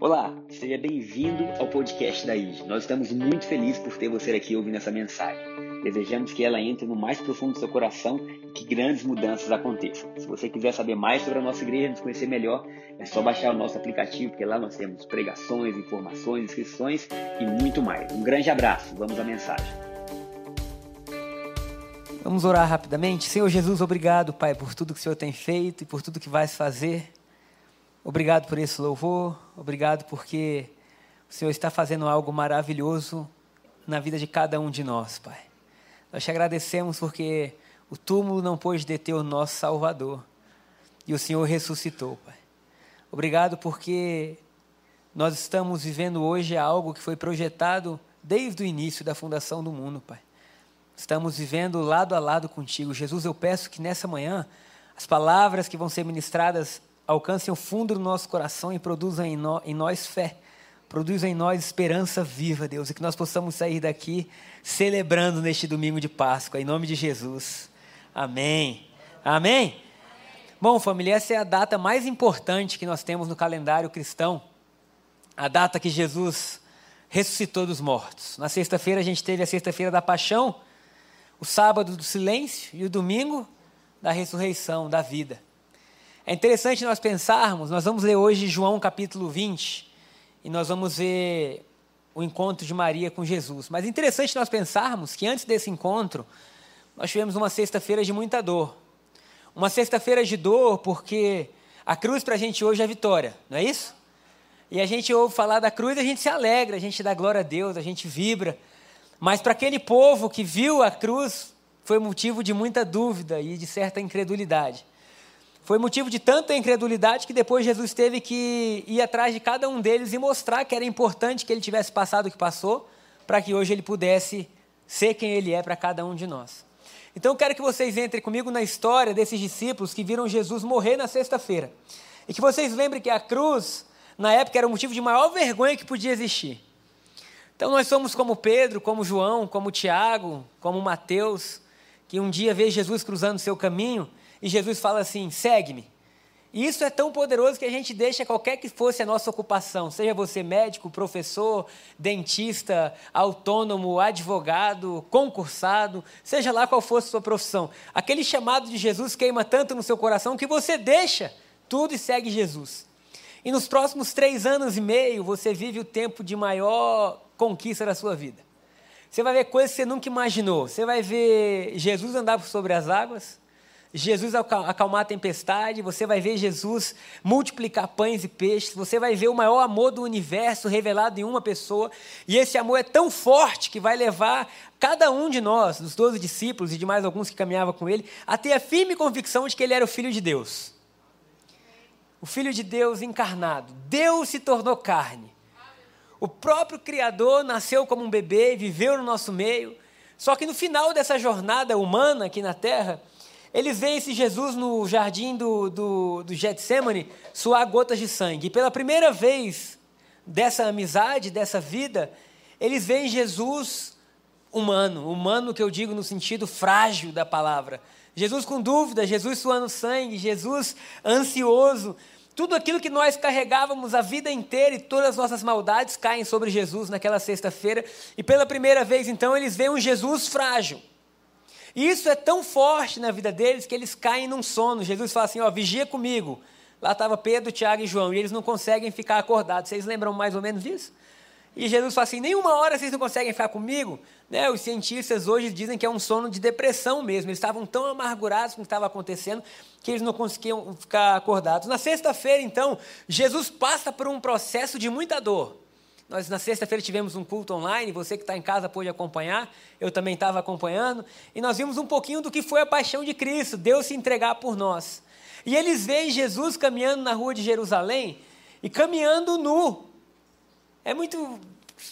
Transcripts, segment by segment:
Olá, seja bem-vindo ao podcast da IG. Nós estamos muito felizes por ter você aqui ouvindo essa mensagem. Desejamos que ela entre no mais profundo do seu coração e que grandes mudanças aconteçam. Se você quiser saber mais sobre a nossa igreja, nos conhecer melhor, é só baixar o nosso aplicativo, porque lá nós temos pregações, informações, inscrições e muito mais. Um grande abraço, vamos à mensagem. Vamos orar rapidamente. Senhor Jesus, obrigado, Pai, por tudo que o Senhor tem feito e por tudo que vais fazer. Obrigado por esse louvor, obrigado porque o Senhor está fazendo algo maravilhoso na vida de cada um de nós, Pai. Nós te agradecemos porque o túmulo não pôde deter o nosso Salvador e o Senhor ressuscitou, Pai. Obrigado porque nós estamos vivendo hoje algo que foi projetado desde o início da fundação do mundo, Pai. Estamos vivendo lado a lado contigo. Jesus, eu peço que nessa manhã as palavras que vão ser ministradas alcancem o fundo do nosso coração e produzam em, nós fé, produzam em nós esperança viva, Deus, e que nós possamos sair daqui celebrando neste domingo de Páscoa, em nome de Jesus. Amém. Amém. Bom, família, essa é a data mais importante que nós temos no calendário cristão, a data que Jesus ressuscitou dos mortos. Na sexta-feira a gente teve a sexta-feira da paixão, o sábado do silêncio e o domingo da ressurreição, da vida. É interessante nós pensarmos, nós vamos ler hoje João capítulo 20, e nós vamos ver o encontro de Maria com Jesus. Mas é interessante nós pensarmos que antes desse encontro, nós tivemos uma sexta-feira de muita dor. Uma sexta-feira de dor porque a cruz para a gente hoje é vitória, não é isso? E a gente ouve falar da cruz, a gente se alegra, a gente dá glória a Deus, a gente vibra. Mas para aquele povo que viu a cruz, foi motivo de muita dúvida e de certa incredulidade. Foi motivo de tanta incredulidade que depois Jesus teve que ir atrás de cada um deles e mostrar que era importante que ele tivesse passado o que passou, para que hoje ele pudesse ser quem ele é para cada um de nós. Então eu quero que vocês entrem comigo na história desses discípulos que viram Jesus morrer na sexta-feira. E que vocês lembrem que a cruz, na época, era o motivo de maior vergonha que podia existir. Então nós somos como Pedro, como João, como Tiago, como Mateus, que um dia vê Jesus cruzando seu caminho e Jesus fala assim: segue-me. E isso é tão poderoso que a gente deixa qualquer que fosse a nossa ocupação, seja você médico, professor, dentista, autônomo, advogado, concursado, seja lá qual fosse a sua profissão. Aquele chamado de Jesus queima tanto no seu coração que você deixa tudo e segue Jesus. E nos próximos três anos e meio, você vive o tempo de maior conquista da sua vida. Você vai ver coisas que você nunca imaginou. Você vai ver Jesus andar sobre as águas, Jesus acalmar a tempestade, você vai ver Jesus multiplicar pães e peixes, você vai ver o maior amor do universo revelado em uma pessoa, e esse amor é tão forte que vai levar cada um de nós, dos doze discípulos e de mais alguns que caminhavam com ele, a ter a firme convicção de que ele era o Filho de Deus. O Filho de Deus encarnado. Deus se tornou carne. O próprio Criador nasceu como um bebê, viveu no nosso meio, só que no final dessa jornada humana aqui na Terra, eles veem esse Jesus no jardim do, do, do Getsemane suar gotas de sangue. E pela primeira vez dessa amizade, dessa vida, eles veem Jesus humano, humano que eu digo no sentido frágil da palavra. Jesus com dúvida, Jesus suando sangue, Jesus ansioso. Tudo aquilo que nós carregávamos a vida inteira e todas as nossas maldades caem sobre Jesus naquela sexta-feira. E pela primeira vez, então, eles veem um Jesus frágil. E isso é tão forte na vida deles que eles caem num sono. Jesus fala assim: ó, vigia comigo. Lá estava Pedro, Tiago e João, e eles não conseguem ficar acordados. Vocês lembram mais ou menos disso? E Jesus fala assim: nenhuma hora vocês não conseguem ficar comigo. Né? Os cientistas hoje dizem que é um sono de depressão mesmo. Eles estavam tão amargurados com o que estava acontecendo que eles não conseguiam ficar acordados. Na sexta-feira, então, Jesus passa por um processo de muita dor. Nós, na sexta-feira, tivemos um culto online, você que está em casa pôde acompanhar, eu também estava acompanhando, e nós vimos um pouquinho do que foi a paixão de Cristo, Deus se entregar por nós. E eles veem Jesus caminhando na rua de Jerusalém e caminhando nu. É muito,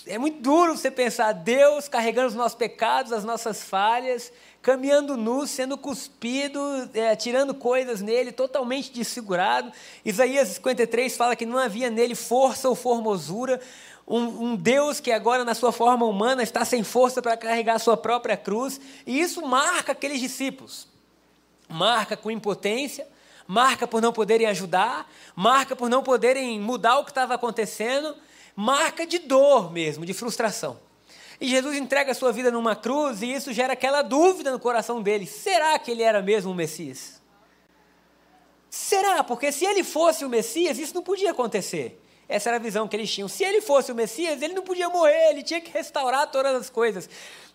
é muito duro você pensar Deus carregando os nossos pecados, as nossas falhas, caminhando nu, sendo cuspido, é, tirando coisas nele, totalmente desfigurado. Isaías 53 fala que não havia nele força ou formosura, um, um, Deus que agora, na sua forma humana, está sem força para carregar a sua própria cruz, e isso marca aqueles discípulos. Marca com impotência, marca por não poderem ajudar, marca por não poderem mudar o que estava acontecendo, marca de dor mesmo, de frustração. E Jesus entrega a sua vida numa cruz e isso gera aquela dúvida no coração dele: será que ele era mesmo o Messias? Será? Porque se ele fosse o Messias, isso não podia acontecer. Essa era a visão que eles tinham. Se ele fosse o Messias, ele não podia morrer, ele tinha que restaurar todas as coisas.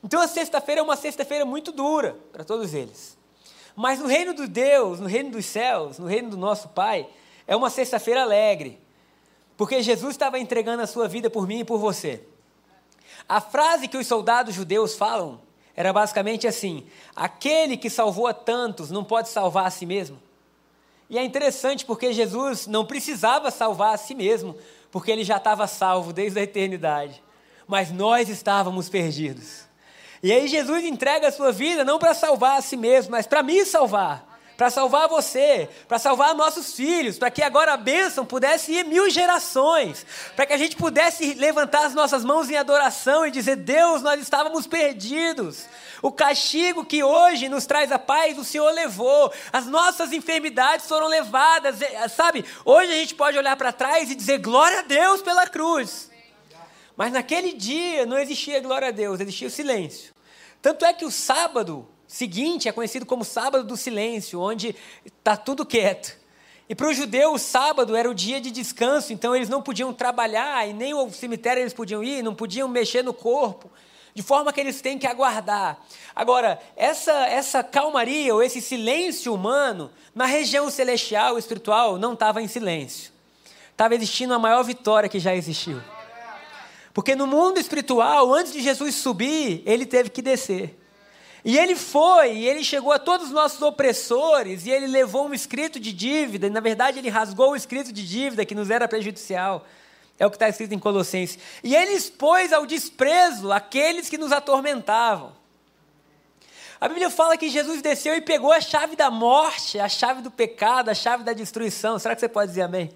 Então a sexta-feira é uma sexta-feira muito dura para todos eles. Mas no reino de Deus, no reino dos céus, no reino do nosso Pai, é uma sexta-feira alegre. Porque Jesus estava entregando a sua vida por mim e por você. A frase que os soldados judeus falam era basicamente assim: aquele que salvou a tantos não pode salvar a si mesmo. E é interessante porque Jesus não precisava salvar a si mesmo, porque ele já estava salvo desde a eternidade. Mas nós estávamos perdidos. E aí Jesus entrega a sua vida não para salvar a si mesmo, mas para me salvar para salvar você, para salvar nossos filhos, para que agora a bênção pudesse ir mil gerações, para que a gente pudesse levantar as nossas mãos em adoração e dizer: Deus, nós estávamos perdidos. O castigo que hoje nos traz a paz, o Senhor levou. As nossas enfermidades foram levadas. É, sabe, hoje a gente pode olhar para trás e dizer glória a Deus pela cruz. Mas naquele dia não existia glória a Deus, existia o silêncio. Tanto é que o sábado seguinte é conhecido como sábado do silêncio, onde está tudo quieto. E para o judeu, o sábado era o dia de descanso, então eles não podiam trabalhar e nem ao cemitério eles podiam ir, não podiam mexer no corpo, de forma que eles têm que aguardar. Agora, essa, essa calmaria ou esse silêncio humano, na região celestial, espiritual, não estava em silêncio. Estava existindo a maior vitória que já existiu. Porque no mundo espiritual, antes de Jesus subir, ele teve que descer. E ele foi, e ele chegou a todos os nossos opressores, e ele levou um escrito de dívida, e na verdade ele rasgou o escrito de dívida que nos era prejudicial. É o que está escrito em Colossenses. E ele expôs ao desprezo aqueles que nos atormentavam. A Bíblia fala que Jesus desceu e pegou a chave da morte, a chave do pecado, a chave da destruição. Será que você pode dizer amém?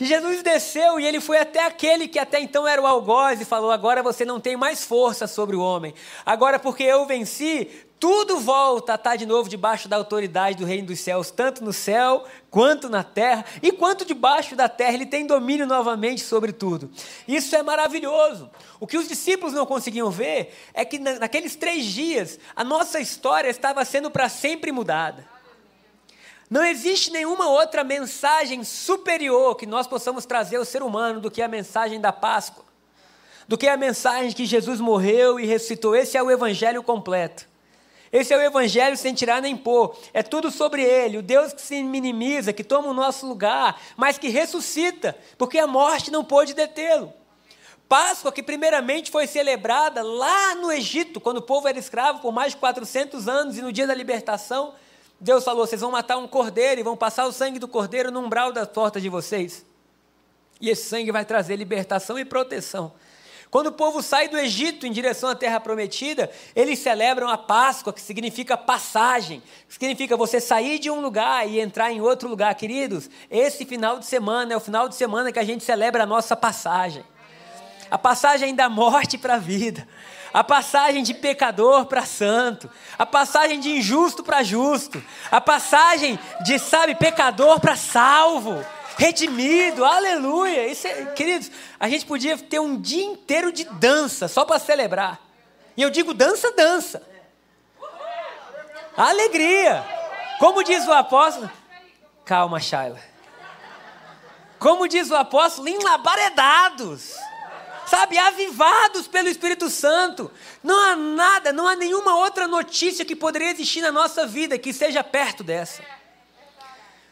Que Jesus desceu e ele foi até aquele que até então era o algoz e falou: Agora você não tem mais força sobre o homem. Agora, porque eu venci, tudo volta a estar de novo debaixo da autoridade do reino dos céus, tanto no céu quanto na terra, e quanto debaixo da terra, ele tem domínio novamente sobre tudo. Isso é maravilhoso. O que os discípulos não conseguiam ver é que naqueles três dias a nossa história estava sendo para sempre mudada. Não existe nenhuma outra mensagem superior que nós possamos trazer ao ser humano do que a mensagem da Páscoa, do que a mensagem que Jesus morreu e ressuscitou. Esse é o evangelho completo. Esse é o evangelho sem tirar nem pôr. É tudo sobre ele, o Deus que se minimiza, que toma o nosso lugar, mas que ressuscita, porque a morte não pôde detê-lo. Páscoa que primeiramente foi celebrada lá no Egito, quando o povo era escravo por mais de 400 anos e no dia da libertação, Deus falou: vocês vão matar um cordeiro e vão passar o sangue do cordeiro no umbral da porta de vocês. E esse sangue vai trazer libertação e proteção. Quando o povo sai do Egito em direção à terra prometida, eles celebram a Páscoa, que significa passagem, que significa você sair de um lugar e entrar em outro lugar. Queridos, esse final de semana é o final de semana que a gente celebra a nossa passagem a passagem da morte para a vida, a passagem de pecador para santo, a passagem de injusto para justo, a passagem de, sabe, pecador para salvo, redimido, aleluia. Isso é, queridos, a gente podia ter um dia inteiro de dança só para celebrar. E eu digo dança, dança. Alegria. Como diz o apóstolo, calma, Shaila. Como diz o apóstolo, enlabaredados sabe, avivados pelo Espírito Santo. Não há nada, não há nenhuma outra notícia que poderia existir na nossa vida que seja perto dessa.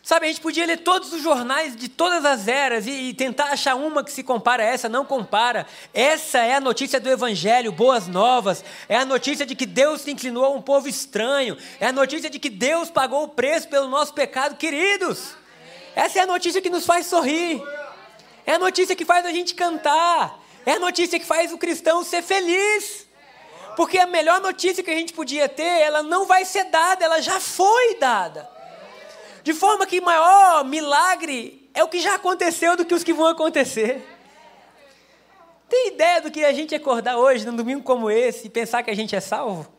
Sabe, a gente podia ler todos os jornais de todas as eras e, e, tentar achar uma que se compara a essa, não compara. Essa é a notícia do Evangelho, boas novas. É a notícia de que Deus se inclinou a um povo estranho. É a notícia de que Deus pagou o preço pelo nosso pecado, queridos. Essa é a notícia que nos faz sorrir. É a notícia que faz a gente cantar. É a notícia que faz o cristão ser feliz. Porque a melhor notícia que a gente podia ter, ela não vai ser dada, ela já foi dada. De forma que maior milagre é o que já aconteceu do que os que vão acontecer. Tem ideia do que a gente acordar hoje, num domingo como esse, e pensar que a gente é salvo?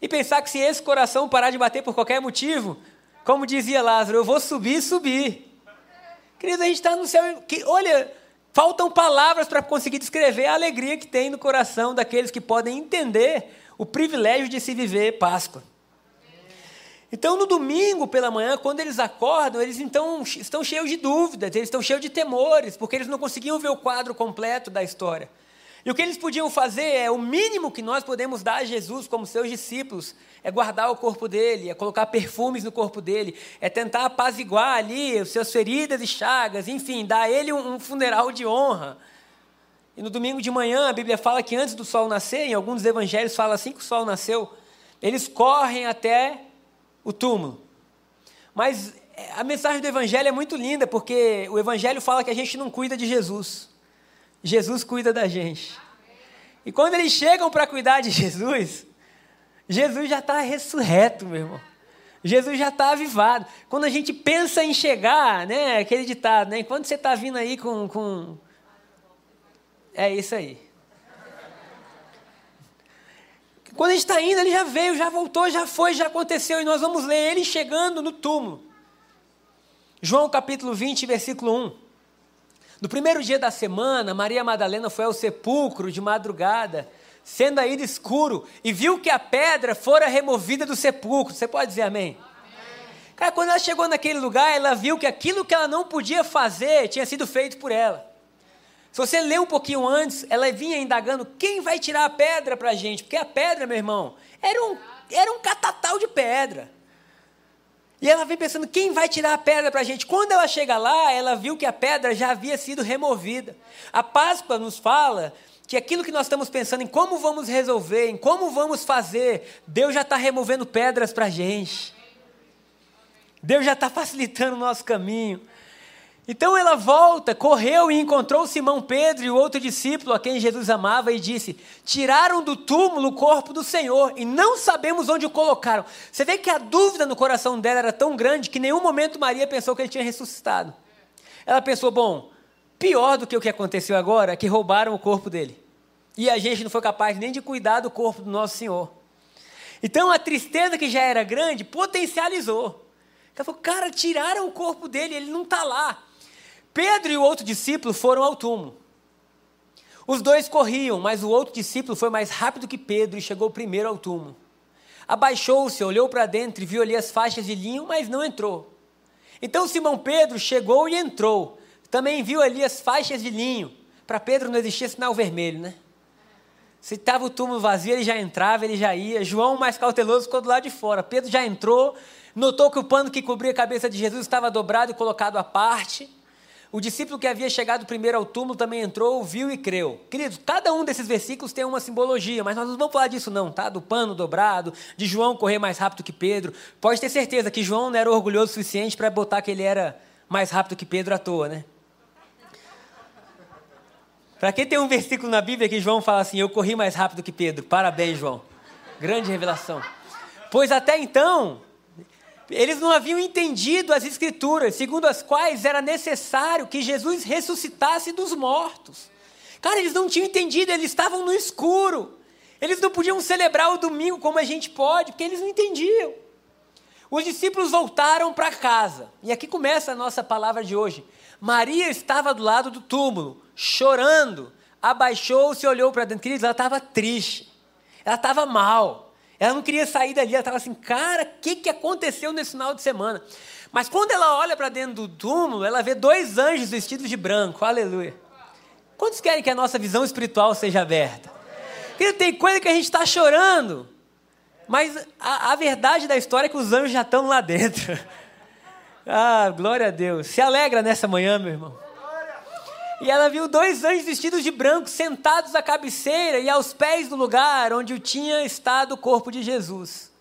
E pensar que se esse coração parar de bater por qualquer motivo, Como dizia Lázaro, eu vou subir, subir. Querido, a gente está no céu. Que, olha, faltam palavras para conseguir descrever a alegria que tem no coração daqueles que podem entender o privilégio de se viver Páscoa. Então, no domingo pela manhã, quando eles acordam, eles então estão cheios de dúvidas, eles estão cheios de temores, porque eles não conseguiam ver o quadro completo da história. E o que eles podiam fazer é o mínimo que nós podemos dar a Jesus como seus discípulos, é guardar o corpo dele, é colocar perfumes no corpo dele, é tentar apaziguar ali os seus feridas e chagas, enfim, dar a ele um, um funeral de honra. E no domingo de manhã, a Bíblia fala que antes do sol nascer, em alguns evangelhos fala assim que o sol nasceu, eles correm até o túmulo. Mas é, a mensagem do evangelho é muito linda, porque o evangelho fala que a gente não cuida de Jesus. Jesus cuida da gente. E quando eles chegam para cuidar de Jesus, Jesus já está ressurreto, meu irmão. Jesus já está avivado. Quando a gente pensa em chegar, né, aquele ditado, né, quando você está vindo aí com, com. É isso aí. Quando a gente está indo, ele já veio, já voltou, já foi, já aconteceu, e nós vamos ler ele chegando no túmulo. João capítulo 20, versículo 1. No primeiro dia da semana, Maria Madalena foi ao sepulcro de madrugada, sendo ainda escuro, e viu que a pedra fora removida do sepulcro. Você pode dizer amém? Cara, quando ela chegou naquele lugar, ela viu que aquilo que ela não podia fazer tinha sido feito por ela. Se você ler um pouquinho antes, ela vinha indagando quem vai tirar a pedra para a gente, porque a pedra, meu irmão, era um, era um catatal de pedra. E ela vem pensando, quem vai tirar a pedra para a gente? Quando ela chega lá, ela viu que a pedra já havia sido removida. A Páscoa nos fala que aquilo que nós estamos pensando em como vamos resolver, em como vamos fazer, Deus já está removendo pedras para a gente. Deus já está facilitando o nosso caminho. Então ela volta, correu e encontrou Simão Pedro e o outro discípulo a quem Jesus amava e disse: Tiraram do túmulo o corpo do Senhor e não sabemos onde o colocaram. Você vê que a dúvida no coração dela era tão grande que em nenhum momento Maria pensou que ele tinha ressuscitado. Ela pensou: bom, pior do que o que aconteceu agora é que roubaram o corpo dele. E a gente não foi capaz nem de cuidar do corpo do nosso Senhor. Então a tristeza que já era grande potencializou. Ela falou: cara, tiraram o corpo dele, ele não está lá. Pedro e o outro discípulo foram ao túmulo. Os dois corriam, mas o outro discípulo foi mais rápido que Pedro e chegou primeiro ao túmulo. Abaixou-se, olhou para dentro e viu ali as faixas de linho, mas não entrou. Então Simão Pedro chegou e entrou. Também viu ali as faixas de linho. Para Pedro não existia sinal vermelho, né? Se estava o túmulo vazio, ele já entrava, ele já ia. João, mais cauteloso, ficou do lado de fora. Pedro já entrou, notou que o pano que cobria a cabeça de Jesus estava dobrado e colocado à parte. O discípulo que havia chegado primeiro ao túmulo também entrou, viu e creu. Queridos, cada um desses versículos tem uma simbologia, mas nós não vamos falar disso não, tá? Do pano dobrado, de João correr mais rápido que Pedro. Pode ter certeza que João não era orgulhoso o suficiente para botar que ele era mais rápido que Pedro à toa, né? Para quem tem um versículo na Bíblia que João fala assim: Eu corri mais rápido que Pedro. Parabéns, João. Grande revelação. Pois até então, eles não haviam entendido as Escrituras, segundo as quais era necessário que Jesus ressuscitasse dos mortos. Cara, eles não tinham entendido, eles estavam no escuro. Eles não podiam celebrar o domingo como a gente pode, porque eles não entendiam. Os discípulos voltaram para casa. E aqui começa a nossa palavra de hoje. Maria estava do lado do túmulo, chorando. Abaixou-se e olhou para dentro. Queridos, ela estava triste. Ela estava mal. Ela não queria sair dali, ela estava assim, cara, o que, que aconteceu nesse final de semana? Mas quando ela olha para dentro do túmulo, ela vê dois anjos vestidos de branco, aleluia. Quantos querem que a nossa visão espiritual seja aberta? Porque tem coisa que a gente está chorando, mas a, a verdade da história é que os anjos já estão lá dentro. Ah, glória a Deus. Se alegra nessa manhã, meu irmão. E ela viu dois anjos vestidos de branco sentados à cabeceira e aos pés do lugar onde tinha estado o corpo de Jesus.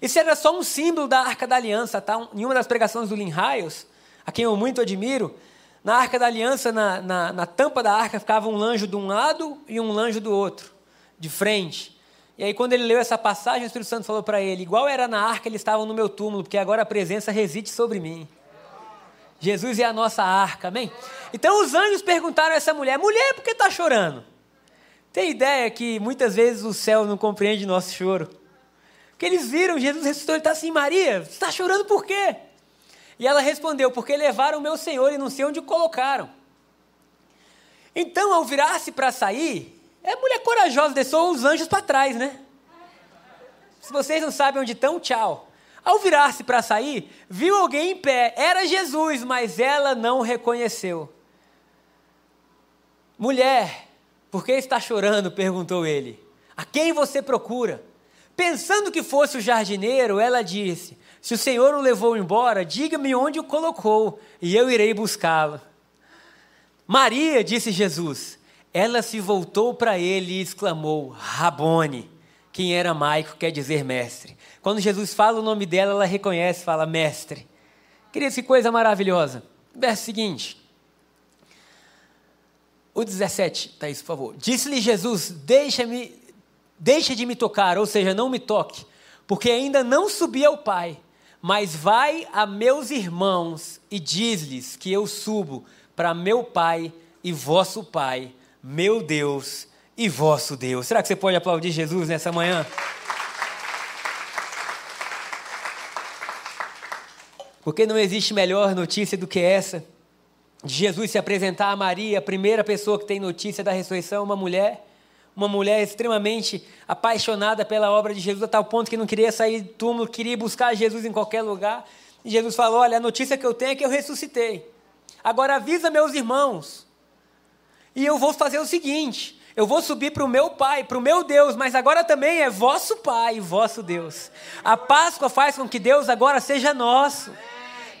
Isso era só um símbolo da Arca da Aliança, tá? Em uma das pregações do Lin Hiles, a quem eu muito admiro, na Arca da Aliança, na, na, na tampa da arca, ficava um anjo de um lado e um anjo do outro, de frente. E aí, quando ele leu essa passagem, o Espírito Santo falou para ele: igual era na arca, eles estavam no meu túmulo, porque agora a presença reside sobre mim. Jesus é a nossa arca, amém? Então os anjos perguntaram a essa mulher: mulher, por que está chorando? Tem ideia que muitas vezes o céu não compreende nosso choro. Porque eles viram Jesus ressuscitou, ele está assim, Maria, você está chorando por quê? E ela respondeu, porque levaram o meu Senhor e não sei onde o colocaram. Então, ao virar-se para sair, é mulher corajosa, deixou os anjos para trás, né? Se vocês não sabem onde estão, tchau. Ao virar-se para sair, viu alguém em pé. Era Jesus, mas ela não reconheceu. Mulher, por que está chorando? perguntou ele. A quem você procura? Pensando que fosse o jardineiro, ela disse: Se o Senhor o levou embora, diga-me onde o colocou, e eu irei buscá-lo. Maria, disse Jesus. Ela se voltou para ele e exclamou: Rabone, quem era Maico quer dizer mestre. Quando Jesus fala o nome dela, ela reconhece, fala mestre. Queridos, que coisa maravilhosa. Verso seguinte. O 17, tá isso, por favor. Disse-lhe Jesus: Deixa-me, deixa de me tocar, ou seja, não me toque, porque ainda não subi ao Pai. Mas vai a meus irmãos e diz-lhes que eu subo para meu Pai e vosso Pai, meu Deus e vosso Deus. Será que você pode aplaudir Jesus nessa manhã? Porque não existe melhor notícia do que essa de Jesus se apresentar a Maria, a primeira pessoa que tem notícia da ressurreição, uma mulher, uma mulher extremamente apaixonada pela obra de Jesus, a tal ponto que não queria sair do túmulo, queria buscar Jesus em qualquer lugar. E Jesus falou: Olha, a notícia que eu tenho é que eu ressuscitei. Agora avisa meus irmãos. E eu vou fazer o seguinte: eu vou subir para o meu Pai, para o meu Deus, mas agora também é vosso Pai, vosso Deus. A Páscoa faz com que Deus agora seja nosso.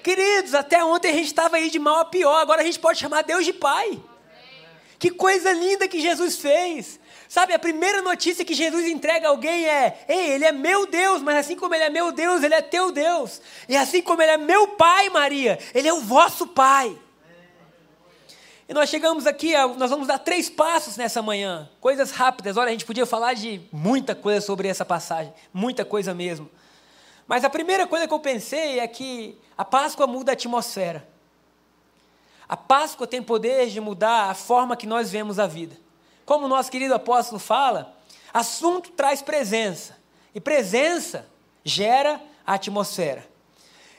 Queridos, até ontem a gente estava aí de mal a pior, agora a gente pode chamar Deus de Pai. Que coisa linda que Jesus fez. Sabe, a primeira notícia que Jesus entrega a alguém é: Ei, Ele é meu Deus, mas assim como Ele é meu Deus, Ele é teu Deus. E assim como Ele é meu Pai, Maria, Ele é o vosso Pai. E nós chegamos aqui, nós vamos dar três passos nessa manhã, coisas rápidas. Olha, a gente podia falar de muita coisa sobre essa passagem, muita coisa mesmo. Mas a primeira coisa que eu pensei é que a Páscoa muda a atmosfera. A Páscoa tem poder de mudar a forma que nós vemos a vida. Como o nosso querido apóstolo fala, assunto traz presença. E presença gera a atmosfera.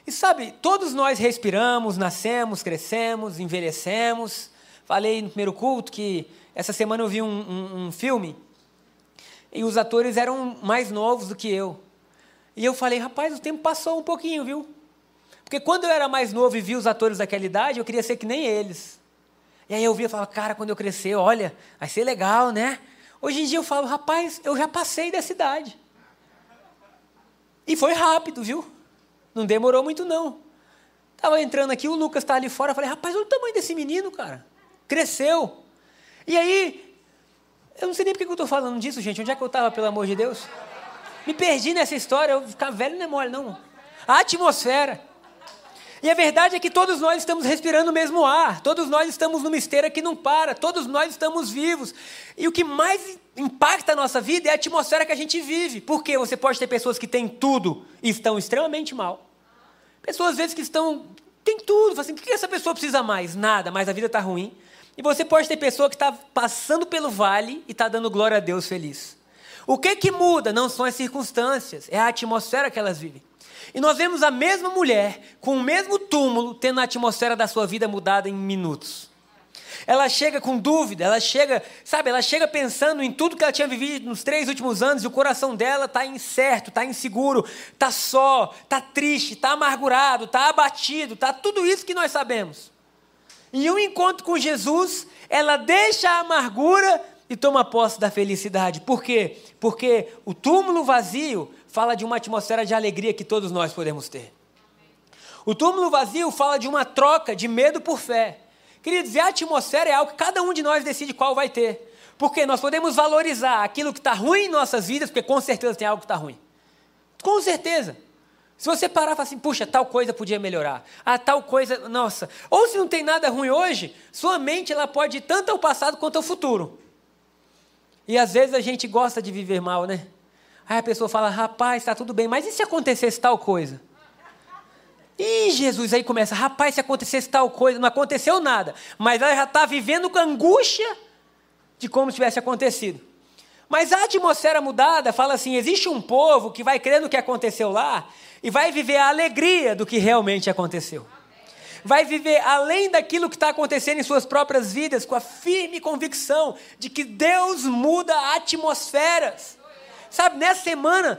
E sabe, todos nós respiramos, nascemos, crescemos, envelhecemos, Falei no primeiro culto que essa semana eu vi um, um, um filme e os atores eram mais novos do que eu. E eu falei, rapaz, o tempo passou um pouquinho, viu? Porque quando eu era mais novo e vi os atores daquela idade, eu queria ser que nem eles. E aí eu via e falava, cara, quando eu crescer, olha, vai ser legal, né? Hoje em dia eu falo, rapaz, eu já passei dessa idade. E foi rápido, viu? Não demorou muito, não. Estava entrando aqui, o Lucas está ali fora, eu falei, rapaz, olha o tamanho desse menino, cara cresceu. E aí, eu não sei nem porque eu estou falando disso, gente. Onde é que eu estava, pelo amor de Deus? Me perdi nessa história, eu ficar velho não é mole, não. A atmosfera. E a verdade é que todos nós estamos respirando o mesmo ar, todos nós estamos numa esteira que não para, todos nós estamos vivos. E o que mais impacta a nossa vida é a atmosfera que a gente vive. Porque você pode ter pessoas que têm tudo e estão extremamente mal. Pessoas, às vezes, que estão. têm tudo. Assim, o que essa pessoa precisa mais? Nada, mas a vida está ruim. E você pode ter pessoa que está passando pelo vale e está dando glória a Deus feliz. O que que muda? Não são as circunstâncias, é a atmosfera que elas vivem. E nós vemos a mesma mulher com o mesmo túmulo tendo a atmosfera da sua vida mudada em minutos. Ela chega com dúvida, ela chega, sabe, ela chega pensando em tudo que ela tinha vivido nos três últimos anos e o coração dela está incerto, está inseguro, está só, está triste, está amargurado, está abatido, está tudo isso que nós sabemos. Em um encontro com Jesus, ela deixa a amargura e toma posse da felicidade. Por quê? Porque o túmulo vazio fala de uma atmosfera de alegria que todos nós podemos ter. O túmulo vazio fala de uma troca de medo por fé. Queridos, e a atmosfera é algo que cada um de nós decide qual vai ter. Porque nós podemos valorizar aquilo que está ruim em nossas vidas, porque com certeza tem algo que está ruim. Com certeza. Se você parar e falar assim, puxa, tal coisa podia melhorar. Ah, tal coisa, nossa. Ou se não tem nada ruim hoje, sua mente ela pode ir tanto ao passado quanto ao futuro. E às vezes a gente gosta de viver mal, né? Aí a pessoa fala, rapaz, está tudo bem, mas e se acontecesse tal coisa? Ih, Jesus, aí começa, rapaz, se acontecesse tal coisa, não aconteceu nada, mas ela já está vivendo com angústia de como tivesse acontecido. Mas a atmosfera mudada fala assim: existe um povo que vai crer no que aconteceu lá e vai viver a alegria do que realmente aconteceu. Vai viver além daquilo que está acontecendo em suas próprias vidas, com a firme convicção de que Deus muda atmosferas. Sabe, nessa semana,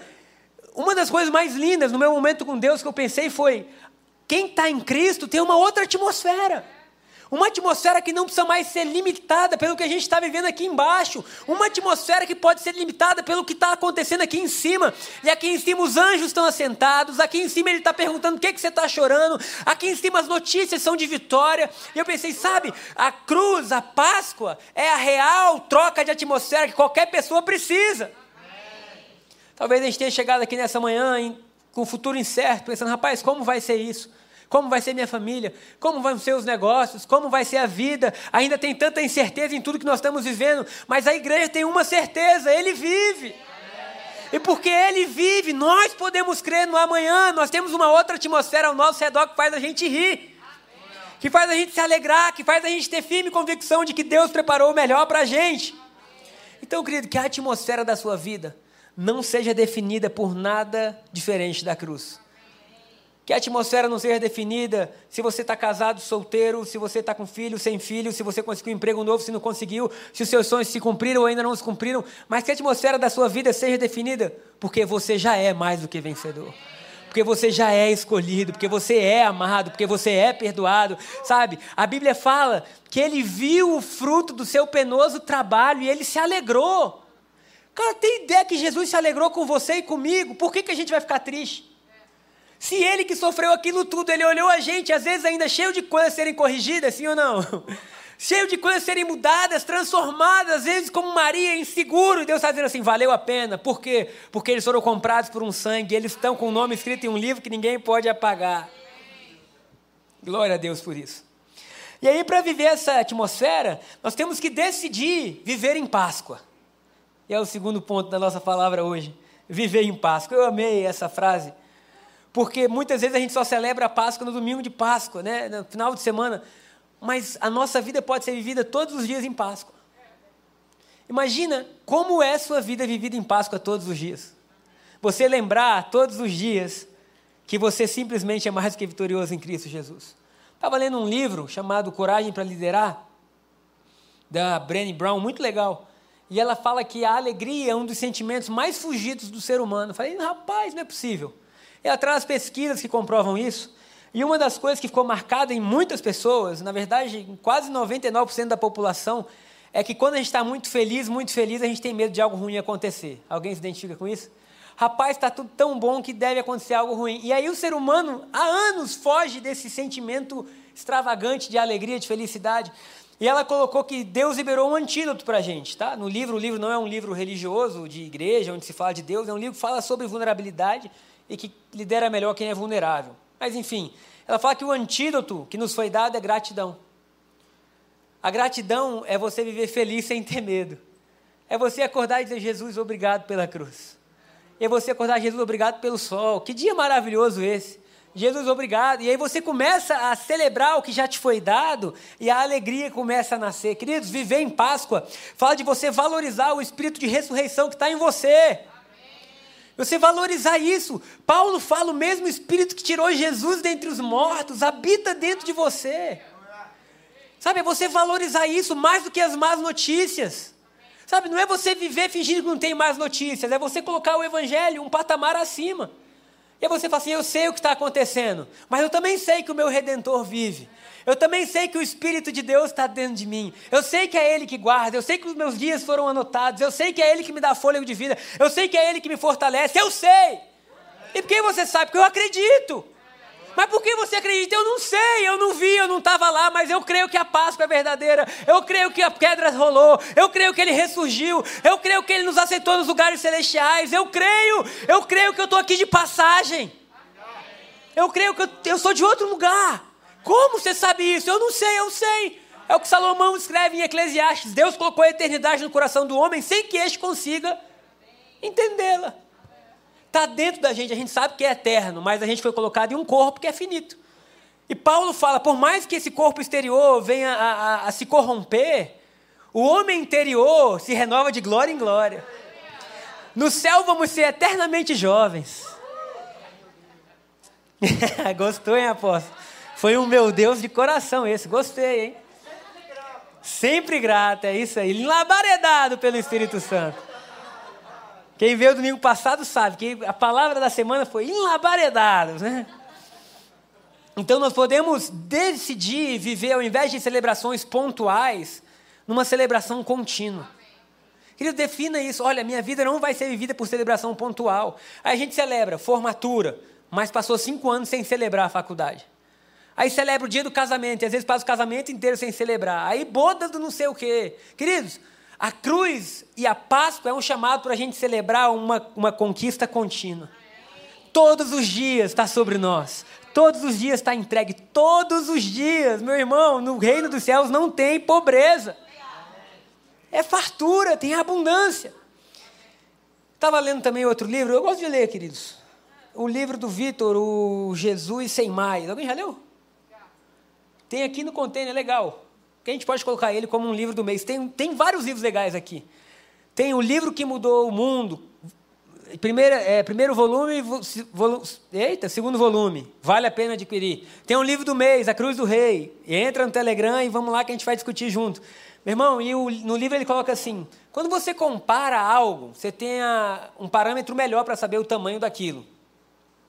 uma das coisas mais lindas no meu momento com Deus que eu pensei foi: quem está em Cristo tem uma outra atmosfera. Uma atmosfera que não precisa mais ser limitada pelo que a gente está vivendo aqui embaixo. Uma atmosfera que pode ser limitada pelo que está acontecendo aqui em cima. E aqui em cima os anjos estão assentados. Aqui em cima ele está perguntando o que, que você está chorando. Aqui em cima as notícias são de vitória. E eu pensei, sabe, a cruz, a Páscoa, é a real troca de atmosfera que qualquer pessoa precisa. Talvez a gente tenha chegado aqui nessa manhã em, com o futuro incerto, pensando, rapaz, como vai ser isso? Como vai ser minha família? Como vão ser os negócios? Como vai ser a vida? Ainda tem tanta incerteza em tudo que nós estamos vivendo, mas a igreja tem uma certeza: Ele vive. E porque Ele vive, nós podemos crer no amanhã, nós temos uma outra atmosfera ao nosso redor que faz a gente rir, que faz a gente se alegrar, que faz a gente ter firme convicção de que Deus preparou o melhor para a gente. Então, querido, que a atmosfera da sua vida não seja definida por nada diferente da cruz. Que a atmosfera não seja definida se você está casado, solteiro, se você está com filho, sem filho, se você conseguiu um emprego novo, se não conseguiu, se os seus sonhos se cumpriram ou ainda não se cumpriram, mas que a atmosfera da sua vida seja definida porque você já é mais do que vencedor. Porque você já é escolhido, porque você é amado, porque você é perdoado, sabe? A Bíblia fala que ele viu o fruto do seu penoso trabalho e ele se alegrou. Cara, tem ideia que Jesus se alegrou com você e comigo? Por que, que a gente vai ficar triste? Se ele que sofreu aquilo tudo, ele olhou a gente, às vezes ainda cheio de coisas serem corrigidas, sim ou não? cheio de coisas serem mudadas, transformadas, às vezes como Maria, inseguro, e Deus está dizendo assim, valeu a pena. Por quê? Porque eles foram comprados por um sangue, eles estão com o nome escrito em um livro que ninguém pode apagar. Glória a Deus por isso. E aí, para viver essa atmosfera, nós temos que decidir viver em Páscoa. E é o segundo ponto da nossa palavra hoje. Viver em Páscoa. Eu amei essa frase porque muitas vezes a gente só celebra a Páscoa no domingo de Páscoa, né? no final de semana. Mas a nossa vida pode ser vivida todos os dias em Páscoa. Imagina como é sua vida vivida em Páscoa todos os dias. Você lembrar todos os dias que você simplesmente é mais que vitorioso em Cristo Jesus. Estava lendo um livro chamado Coragem para Liderar, da Brené Brown, muito legal. E ela fala que a alegria é um dos sentimentos mais fugidos do ser humano. Eu falei, rapaz, não é possível. Ela traz pesquisas que comprovam isso. E uma das coisas que ficou marcada em muitas pessoas, na verdade, em quase 99% da população, é que quando a gente está muito feliz, muito feliz, a gente tem medo de algo ruim acontecer. Alguém se identifica com isso? Rapaz, está tudo tão bom que deve acontecer algo ruim. E aí o ser humano, há anos, foge desse sentimento extravagante de alegria, de felicidade. E ela colocou que Deus liberou um antídoto para a gente, tá? No livro, o livro não é um livro religioso, de igreja, onde se fala de Deus, é um livro que fala sobre vulnerabilidade e que lidera melhor quem é vulnerável. Mas enfim, ela fala que o antídoto que nos foi dado é gratidão. A gratidão é você viver feliz sem ter medo. É você acordar e dizer: Jesus, obrigado pela cruz. É você acordar, Jesus, obrigado pelo sol. Que dia maravilhoso esse. Jesus, obrigado. E aí você começa a celebrar o que já te foi dado e a alegria começa a nascer. Queridos, viver em Páscoa fala de você valorizar o espírito de ressurreição que está em você. Você valorizar isso. Paulo fala: o mesmo Espírito que tirou Jesus dentre os mortos habita dentro de você. Sabe, é você valorizar isso mais do que as más notícias. Sabe, não é você viver fingindo que não tem mais notícias, é você colocar o Evangelho um patamar acima. E você fala assim: eu sei o que está acontecendo, mas eu também sei que o meu redentor vive. Eu também sei que o Espírito de Deus está dentro de mim. Eu sei que é Ele que guarda. Eu sei que os meus dias foram anotados. Eu sei que é Ele que me dá fôlego de vida. Eu sei que é Ele que me fortalece. Eu sei. E por que você sabe? Porque eu acredito. Mas por que você acredita? Eu não sei, eu não vi, eu não estava lá, mas eu creio que a Páscoa é verdadeira. Eu creio que a pedra rolou. Eu creio que ele ressurgiu. Eu creio que ele nos aceitou nos lugares celestiais. Eu creio, eu creio que eu estou aqui de passagem. Eu creio que eu, eu sou de outro lugar. Como você sabe isso? Eu não sei, eu sei. É o que Salomão escreve em Eclesiastes. Deus colocou a eternidade no coração do homem sem que este consiga entendê-la. Está dentro da gente, a gente sabe que é eterno, mas a gente foi colocado em um corpo que é finito. E Paulo fala: por mais que esse corpo exterior venha a, a, a se corromper, O homem interior se renova de glória em glória. No céu vamos ser eternamente jovens. Gostou, hein, apóstolo? Foi um meu Deus de coração esse. Gostei, hein? Sempre grato, é isso aí. Labaredado pelo Espírito Santo. Quem veio domingo passado sabe que a palavra da semana foi enlabaredados, né? Então nós podemos decidir viver, ao invés de celebrações pontuais, numa celebração contínua. Querido, defina isso. Olha, minha vida não vai ser vivida por celebração pontual. Aí a gente celebra formatura, mas passou cinco anos sem celebrar a faculdade. Aí celebra o dia do casamento, e às vezes passa o casamento inteiro sem celebrar. Aí bodas do não sei o quê. Queridos, a cruz e a Páscoa é um chamado para a gente celebrar uma, uma conquista contínua. Todos os dias está sobre nós. Todos os dias está entregue. Todos os dias, meu irmão, no reino dos céus não tem pobreza. É fartura, tem abundância. Estava lendo também outro livro, eu gosto de ler, queridos. O livro do Vitor, o Jesus Sem Mais. Alguém já leu? Tem aqui no container, legal. Que a gente pode colocar ele como um livro do mês. Tem, tem vários livros legais aqui. Tem o livro que mudou o mundo. Primeiro, é, primeiro volume, volume, eita, segundo volume. Vale a pena adquirir. Tem um livro do mês, A Cruz do Rei. Entra no Telegram e vamos lá que a gente vai discutir junto. Meu irmão, e o, no livro ele coloca assim: quando você compara algo, você tem um parâmetro melhor para saber o tamanho daquilo.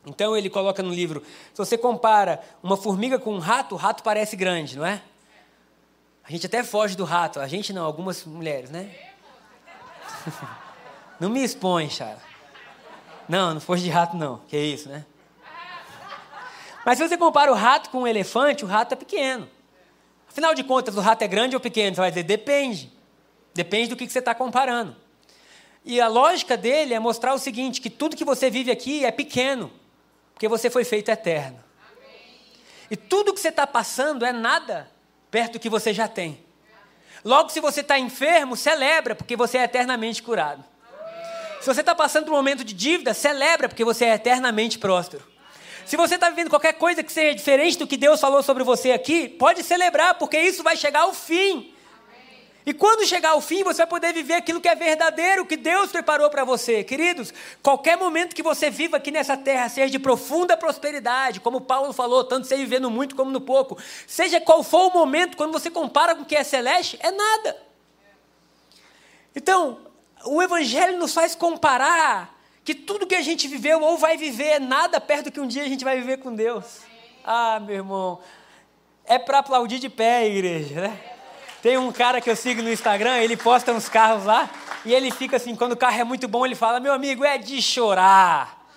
Então ele coloca no livro: se você compara uma formiga com um rato, o rato parece grande, não é? A gente até foge do rato, a gente não, algumas mulheres, né? Não me expõe, Chara. Não, não foge de rato, não. Que isso, né? Mas se você compara o rato com um elefante, o rato é pequeno. Afinal de contas, o rato é grande ou pequeno? Você vai dizer, depende. Depende do que você está comparando. E a lógica dele é mostrar o seguinte: que tudo que você vive aqui é pequeno porque você foi feito eterno. E tudo que você está passando é nada perto do que você já tem. Logo, se você está enfermo, celebra, porque você é eternamente curado. Se você está passando por um momento de dívida, celebra, porque você é eternamente próspero. Se você está vivendo qualquer coisa que seja diferente do que Deus falou sobre você aqui, pode celebrar, porque isso vai chegar ao fim. E quando chegar ao fim, você vai poder viver aquilo que é verdadeiro, que Deus preparou para você. Queridos, qualquer momento que você viva aqui nessa terra, seja de profunda prosperidade, como Paulo falou, tanto seja vivendo muito como no pouco, seja qual for o momento, quando você compara com o que é celeste, é nada. Então, o Evangelho nos faz comparar que tudo que a gente viveu ou vai viver é nada perto do que um dia a gente vai viver com Deus. Ah, meu irmão, é para aplaudir de pé, igreja, né? Tem um cara que eu sigo no Instagram, ele posta uns carros lá, e ele fica assim, quando o carro é muito bom, ele fala, meu amigo, é de chorar.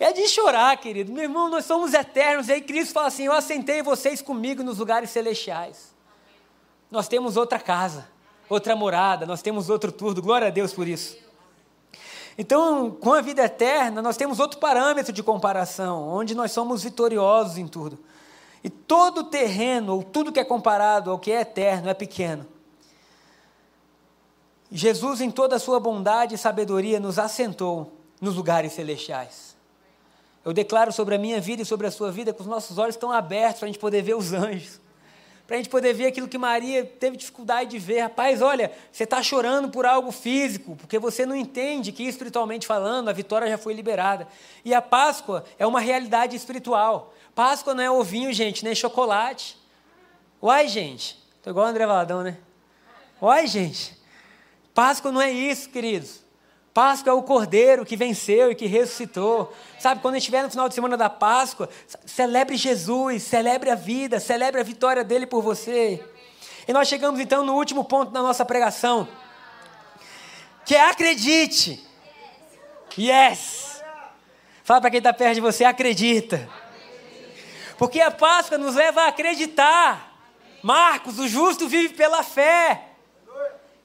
É de chorar, querido. Meu irmão, nós somos eternos. E aí Cristo fala assim: Eu assentei vocês comigo nos lugares celestiais. Nós temos outra casa, outra morada, nós temos outro tudo. Glória a Deus por isso. Então, com a vida eterna, nós temos outro parâmetro de comparação, onde nós somos vitoriosos em tudo. E todo terreno, ou tudo que é comparado ao que é eterno, é pequeno. Jesus, em toda a sua bondade e sabedoria, nos assentou nos lugares celestiais. Eu declaro sobre a minha vida e sobre a sua vida que os nossos olhos estão abertos para a gente poder ver os anjos, para a gente poder ver aquilo que Maria teve dificuldade de ver. Rapaz, olha, você está chorando por algo físico, porque você não entende que, espiritualmente falando, a vitória já foi liberada. E a Páscoa é uma realidade espiritual. Páscoa não é ovinho, gente, nem chocolate. Uai, gente. Tô igual o André Valadão, né? Uai, gente. Páscoa não é isso, queridos. Páscoa é o cordeiro que venceu e que ressuscitou. Sabe, quando estiver no final de semana da Páscoa, celebre Jesus, celebre a vida, celebre a vitória dele por você. E nós chegamos então no último ponto da nossa pregação, que é acredite. Yes! Fala para quem está perto de você, acredita. Porque a Páscoa nos leva a acreditar. Marcos, o justo vive pela fé.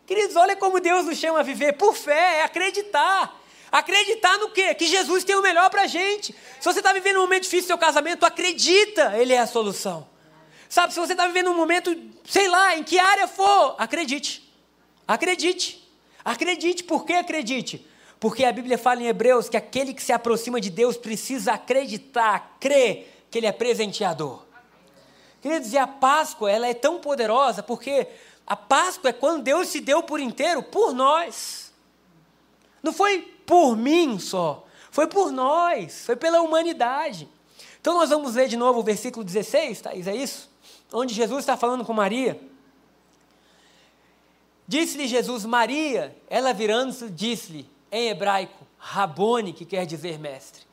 Queridos, olha como Deus nos chama a viver por fé, é acreditar. Acreditar no quê? Que Jesus tem o melhor para a gente. Se você está vivendo um momento difícil no seu casamento, acredita, Ele é a solução. Sabe, se você está vivendo um momento, sei lá, em que área for, acredite. Acredite. Acredite. Por que acredite? Porque a Bíblia fala em Hebreus que aquele que se aproxima de Deus precisa acreditar, crer que Ele é presenteador. Queridos, e a Páscoa, ela é tão poderosa porque A Páscoa é quando Deus se deu por inteiro por nós. Não foi por mim só, foi por nós, foi pela humanidade. Então nós vamos ler de novo o versículo 16, Thaís, é isso? Onde Jesus está falando com Maria. Disse-lhe Jesus, Maria, ela virando-se, disse-lhe, em hebraico, Rabone, que quer dizer mestre.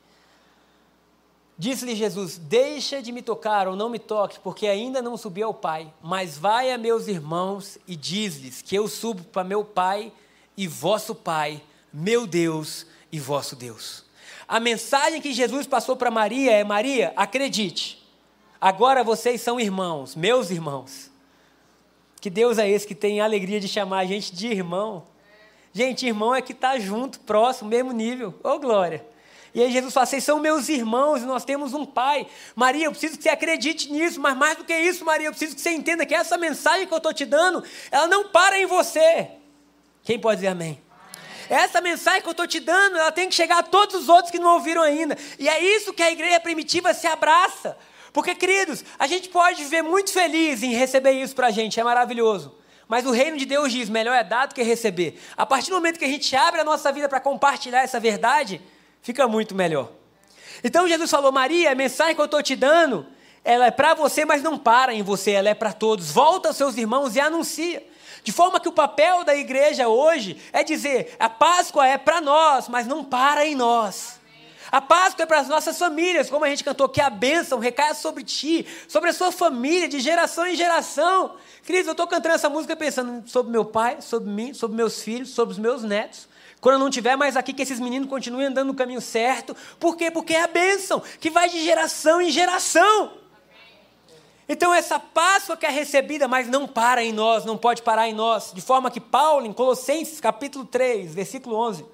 Disse-lhe Jesus: Deixa de me tocar ou não me toque, porque ainda não subi ao Pai. Mas vai a meus irmãos e diz-lhes que eu subo para meu Pai e vosso Pai, meu Deus e vosso Deus. A mensagem que Jesus passou para Maria é: Maria, acredite, agora vocês são irmãos, meus irmãos. Que Deus é esse que tem a alegria de chamar a gente de irmão? Gente, irmão é que está junto, próximo, mesmo nível. Ô, oh, glória! E aí Jesus fala: vocês são meus irmãos e nós temos um pai. Maria, eu preciso que você acredite nisso, mas mais do que isso, Maria, eu preciso que você entenda que essa mensagem que eu estou te dando, ela não para em você. Quem pode dizer amém? Essa mensagem que eu estou te dando, ela tem que chegar a todos os outros que não ouviram ainda. E é isso que a igreja primitiva se abraça. Porque, queridos, a gente pode viver muito feliz em receber isso para a gente, é maravilhoso. Mas o reino de Deus diz: melhor é dar do que receber. A partir do momento que a gente abre a nossa vida para compartilhar essa verdade, fica muito melhor. Então Jesus falou: Maria, a mensagem que eu estou te dando, ela é para você, mas não para em você, ela é para todos. Volta aos seus irmãos e anuncia. De forma que o papel da igreja hoje é dizer: a Páscoa é para nós, mas não para em nós. A Páscoa é para as nossas famílias, como a gente cantou, que a bênção recaia sobre ti, sobre a sua família, de geração em geração. Queridos, eu estou cantando essa música pensando sobre meu pai, sobre mim, sobre meus filhos, sobre os meus netos. Quando eu não estiver mais aqui, que esses meninos continuem andando no caminho certo. Por quê? Porque é a bênção que vai de geração em geração. Então, essa Páscoa que é recebida, mas não para em nós, não pode parar em nós. De forma que Paulo, em Colossenses capítulo 3, versículo 11,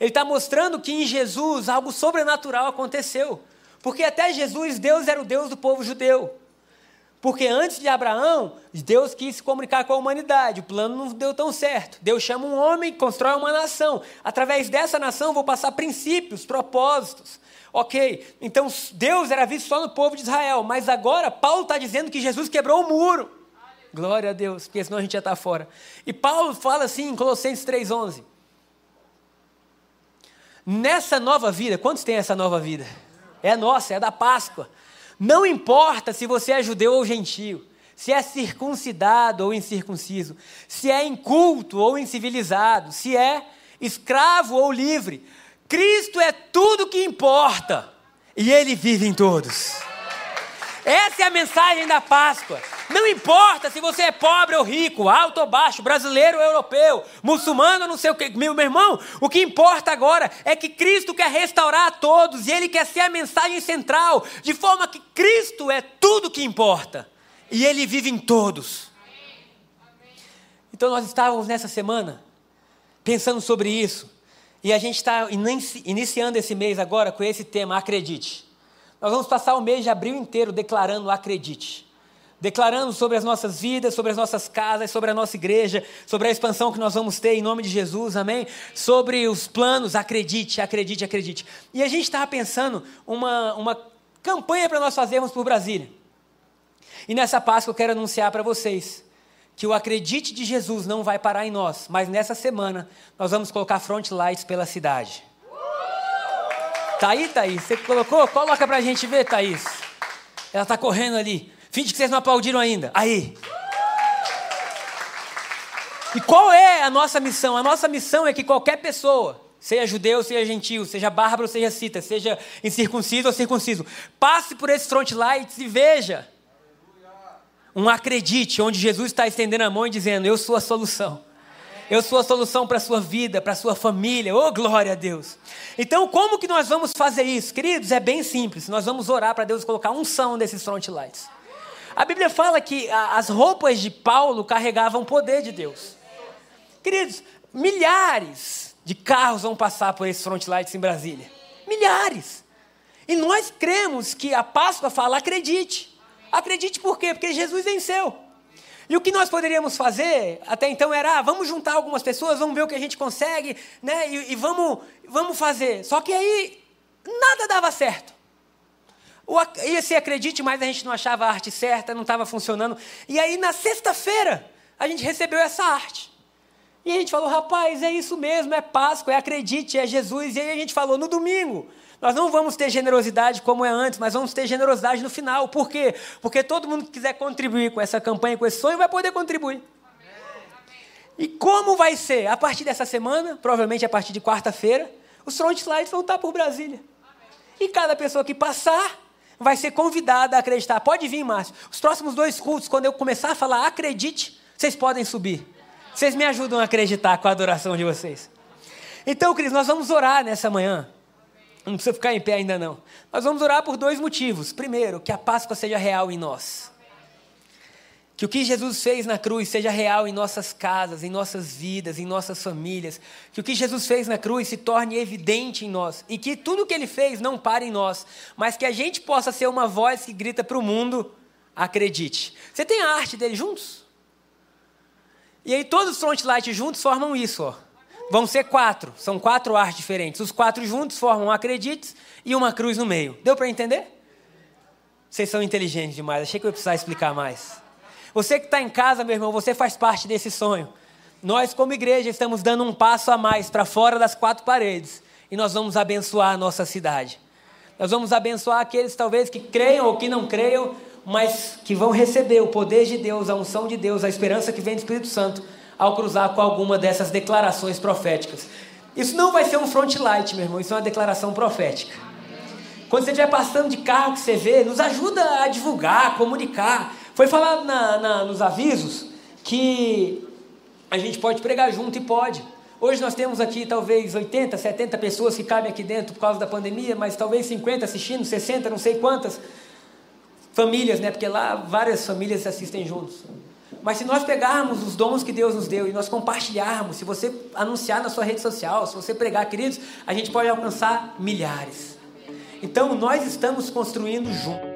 ele está mostrando que em Jesus algo sobrenatural aconteceu. Porque até Jesus, Deus era o Deus do povo judeu. Porque antes de Abraão, Deus quis se comunicar com a humanidade. O plano não deu tão certo. Deus chama um homem, constrói uma nação. Através dessa nação, vou passar princípios, propósitos. Ok, então Deus era visto só no povo de Israel. Mas agora, Paulo está dizendo que Jesus quebrou o muro. Glória a Deus, porque senão a gente já está fora. E Paulo fala assim em Colossenses 3,11. Nessa nova vida, quantos têm essa nova vida? É nossa, é da Páscoa. Não importa se você é judeu ou gentio, se é circuncidado ou incircunciso, se é inculto ou incivilizado, se é escravo ou livre. Cristo é tudo que importa e Ele vive em todos. Essa é a mensagem da Páscoa. Não importa se você é pobre ou rico, alto ou baixo, brasileiro ou europeu, muçulmano ou não sei o que. Meu, irmão, o que importa agora é que Cristo quer restaurar a todos e Ele quer ser a mensagem central, de forma que Cristo é tudo que importa e Ele vive em todos. Então nós estávamos nessa semana pensando sobre isso e a gente está iniciando esse mês agora com esse tema, acredite. Nós vamos passar o mês de abril inteiro declarando acredite. Declarando sobre as nossas vidas, sobre as nossas casas, sobre a nossa igreja, sobre a expansão que nós vamos ter em nome de Jesus, amém? Sobre os planos, acredite, acredite, acredite. E a gente estava pensando uma, uma campanha para nós fazermos por Brasília. E nessa Páscoa eu quero anunciar para vocês que o acredite de Jesus não vai parar em nós, mas nessa semana nós vamos colocar front lights pela cidade. Tá aí, Thaís? Você colocou? Coloca pra gente ver, Thaís. Ela tá correndo ali. Finge que vocês não aplaudiram ainda. Aí. E qual é a nossa missão? A nossa missão é que qualquer pessoa, seja judeu, seja gentil, seja bárbaro, seja cita, seja incircunciso ou circunciso, passe por esses front e veja um acredite, onde Jesus está estendendo a mão e dizendo: Eu sou a solução. Eu sou a solução para a sua vida, para a sua família. Oh, glória a Deus. Então, como que nós vamos fazer isso? Queridos, é bem simples. Nós vamos orar para Deus colocar unção desses front lights. A Bíblia fala que as roupas de Paulo carregavam o poder de Deus. Queridos, milhares de carros vão passar por esses front lights em Brasília. Milhares. E nós cremos que a Páscoa fala, acredite. Acredite por quê? Porque Jesus venceu. E o que nós poderíamos fazer até então era, ah, vamos juntar algumas pessoas, vamos ver o que a gente consegue, né? E, e vamos, vamos fazer. Só que aí nada dava certo. Ia ser acredite, mas a gente não achava a arte certa, não estava funcionando. E aí na sexta-feira a gente recebeu essa arte. E a gente falou, rapaz, é isso mesmo, é Páscoa, é acredite, é Jesus. E aí a gente falou, no domingo, nós não vamos ter generosidade como é antes, mas vamos ter generosidade no final. Por quê? Porque todo mundo que quiser contribuir com essa campanha, com esse sonho, vai poder contribuir. E como vai ser? A partir dessa semana, provavelmente a partir de quarta-feira, os front slides vão estar por Brasília. E cada pessoa que passar vai ser convidada a acreditar. Pode vir, Márcio. Os próximos dois cultos, quando eu começar a falar acredite, vocês podem subir. Vocês me ajudam a acreditar com a adoração de vocês. Então, Cris, nós vamos orar nessa manhã. Não precisa ficar em pé ainda não. Nós vamos orar por dois motivos. Primeiro, que a Páscoa seja real em nós. Que o que Jesus fez na cruz seja real em nossas casas, em nossas vidas, em nossas famílias. Que o que Jesus fez na cruz se torne evidente em nós. E que tudo o que ele fez não pare em nós. Mas que a gente possa ser uma voz que grita para o mundo: acredite. Você tem a arte dele juntos? E aí todos os frontlights juntos formam isso, ó. Vão ser quatro, são quatro artes diferentes. Os quatro juntos formam acredites e uma cruz no meio. Deu para entender? Vocês são inteligentes demais, achei que eu ia precisar explicar mais. Você que está em casa, meu irmão, você faz parte desse sonho. Nós, como igreja, estamos dando um passo a mais para fora das quatro paredes e nós vamos abençoar a nossa cidade. Nós vamos abençoar aqueles, talvez, que creiam ou que não creiam, mas que vão receber o poder de Deus, a unção de Deus, a esperança que vem do Espírito Santo ao cruzar com alguma dessas declarações proféticas. Isso não vai ser um front light, meu irmão, isso é uma declaração profética. Quando você estiver passando de carro que você vê, nos ajuda a divulgar, a comunicar. Foi falado na, na, nos avisos que a gente pode pregar junto e pode. Hoje nós temos aqui talvez 80, 70 pessoas que cabem aqui dentro por causa da pandemia, mas talvez 50 assistindo, 60, não sei quantas famílias, né? Porque lá várias famílias assistem juntos. Mas se nós pegarmos os dons que Deus nos deu e nós compartilharmos, se você anunciar na sua rede social, se você pregar, queridos, a gente pode alcançar milhares. Então nós estamos construindo juntos.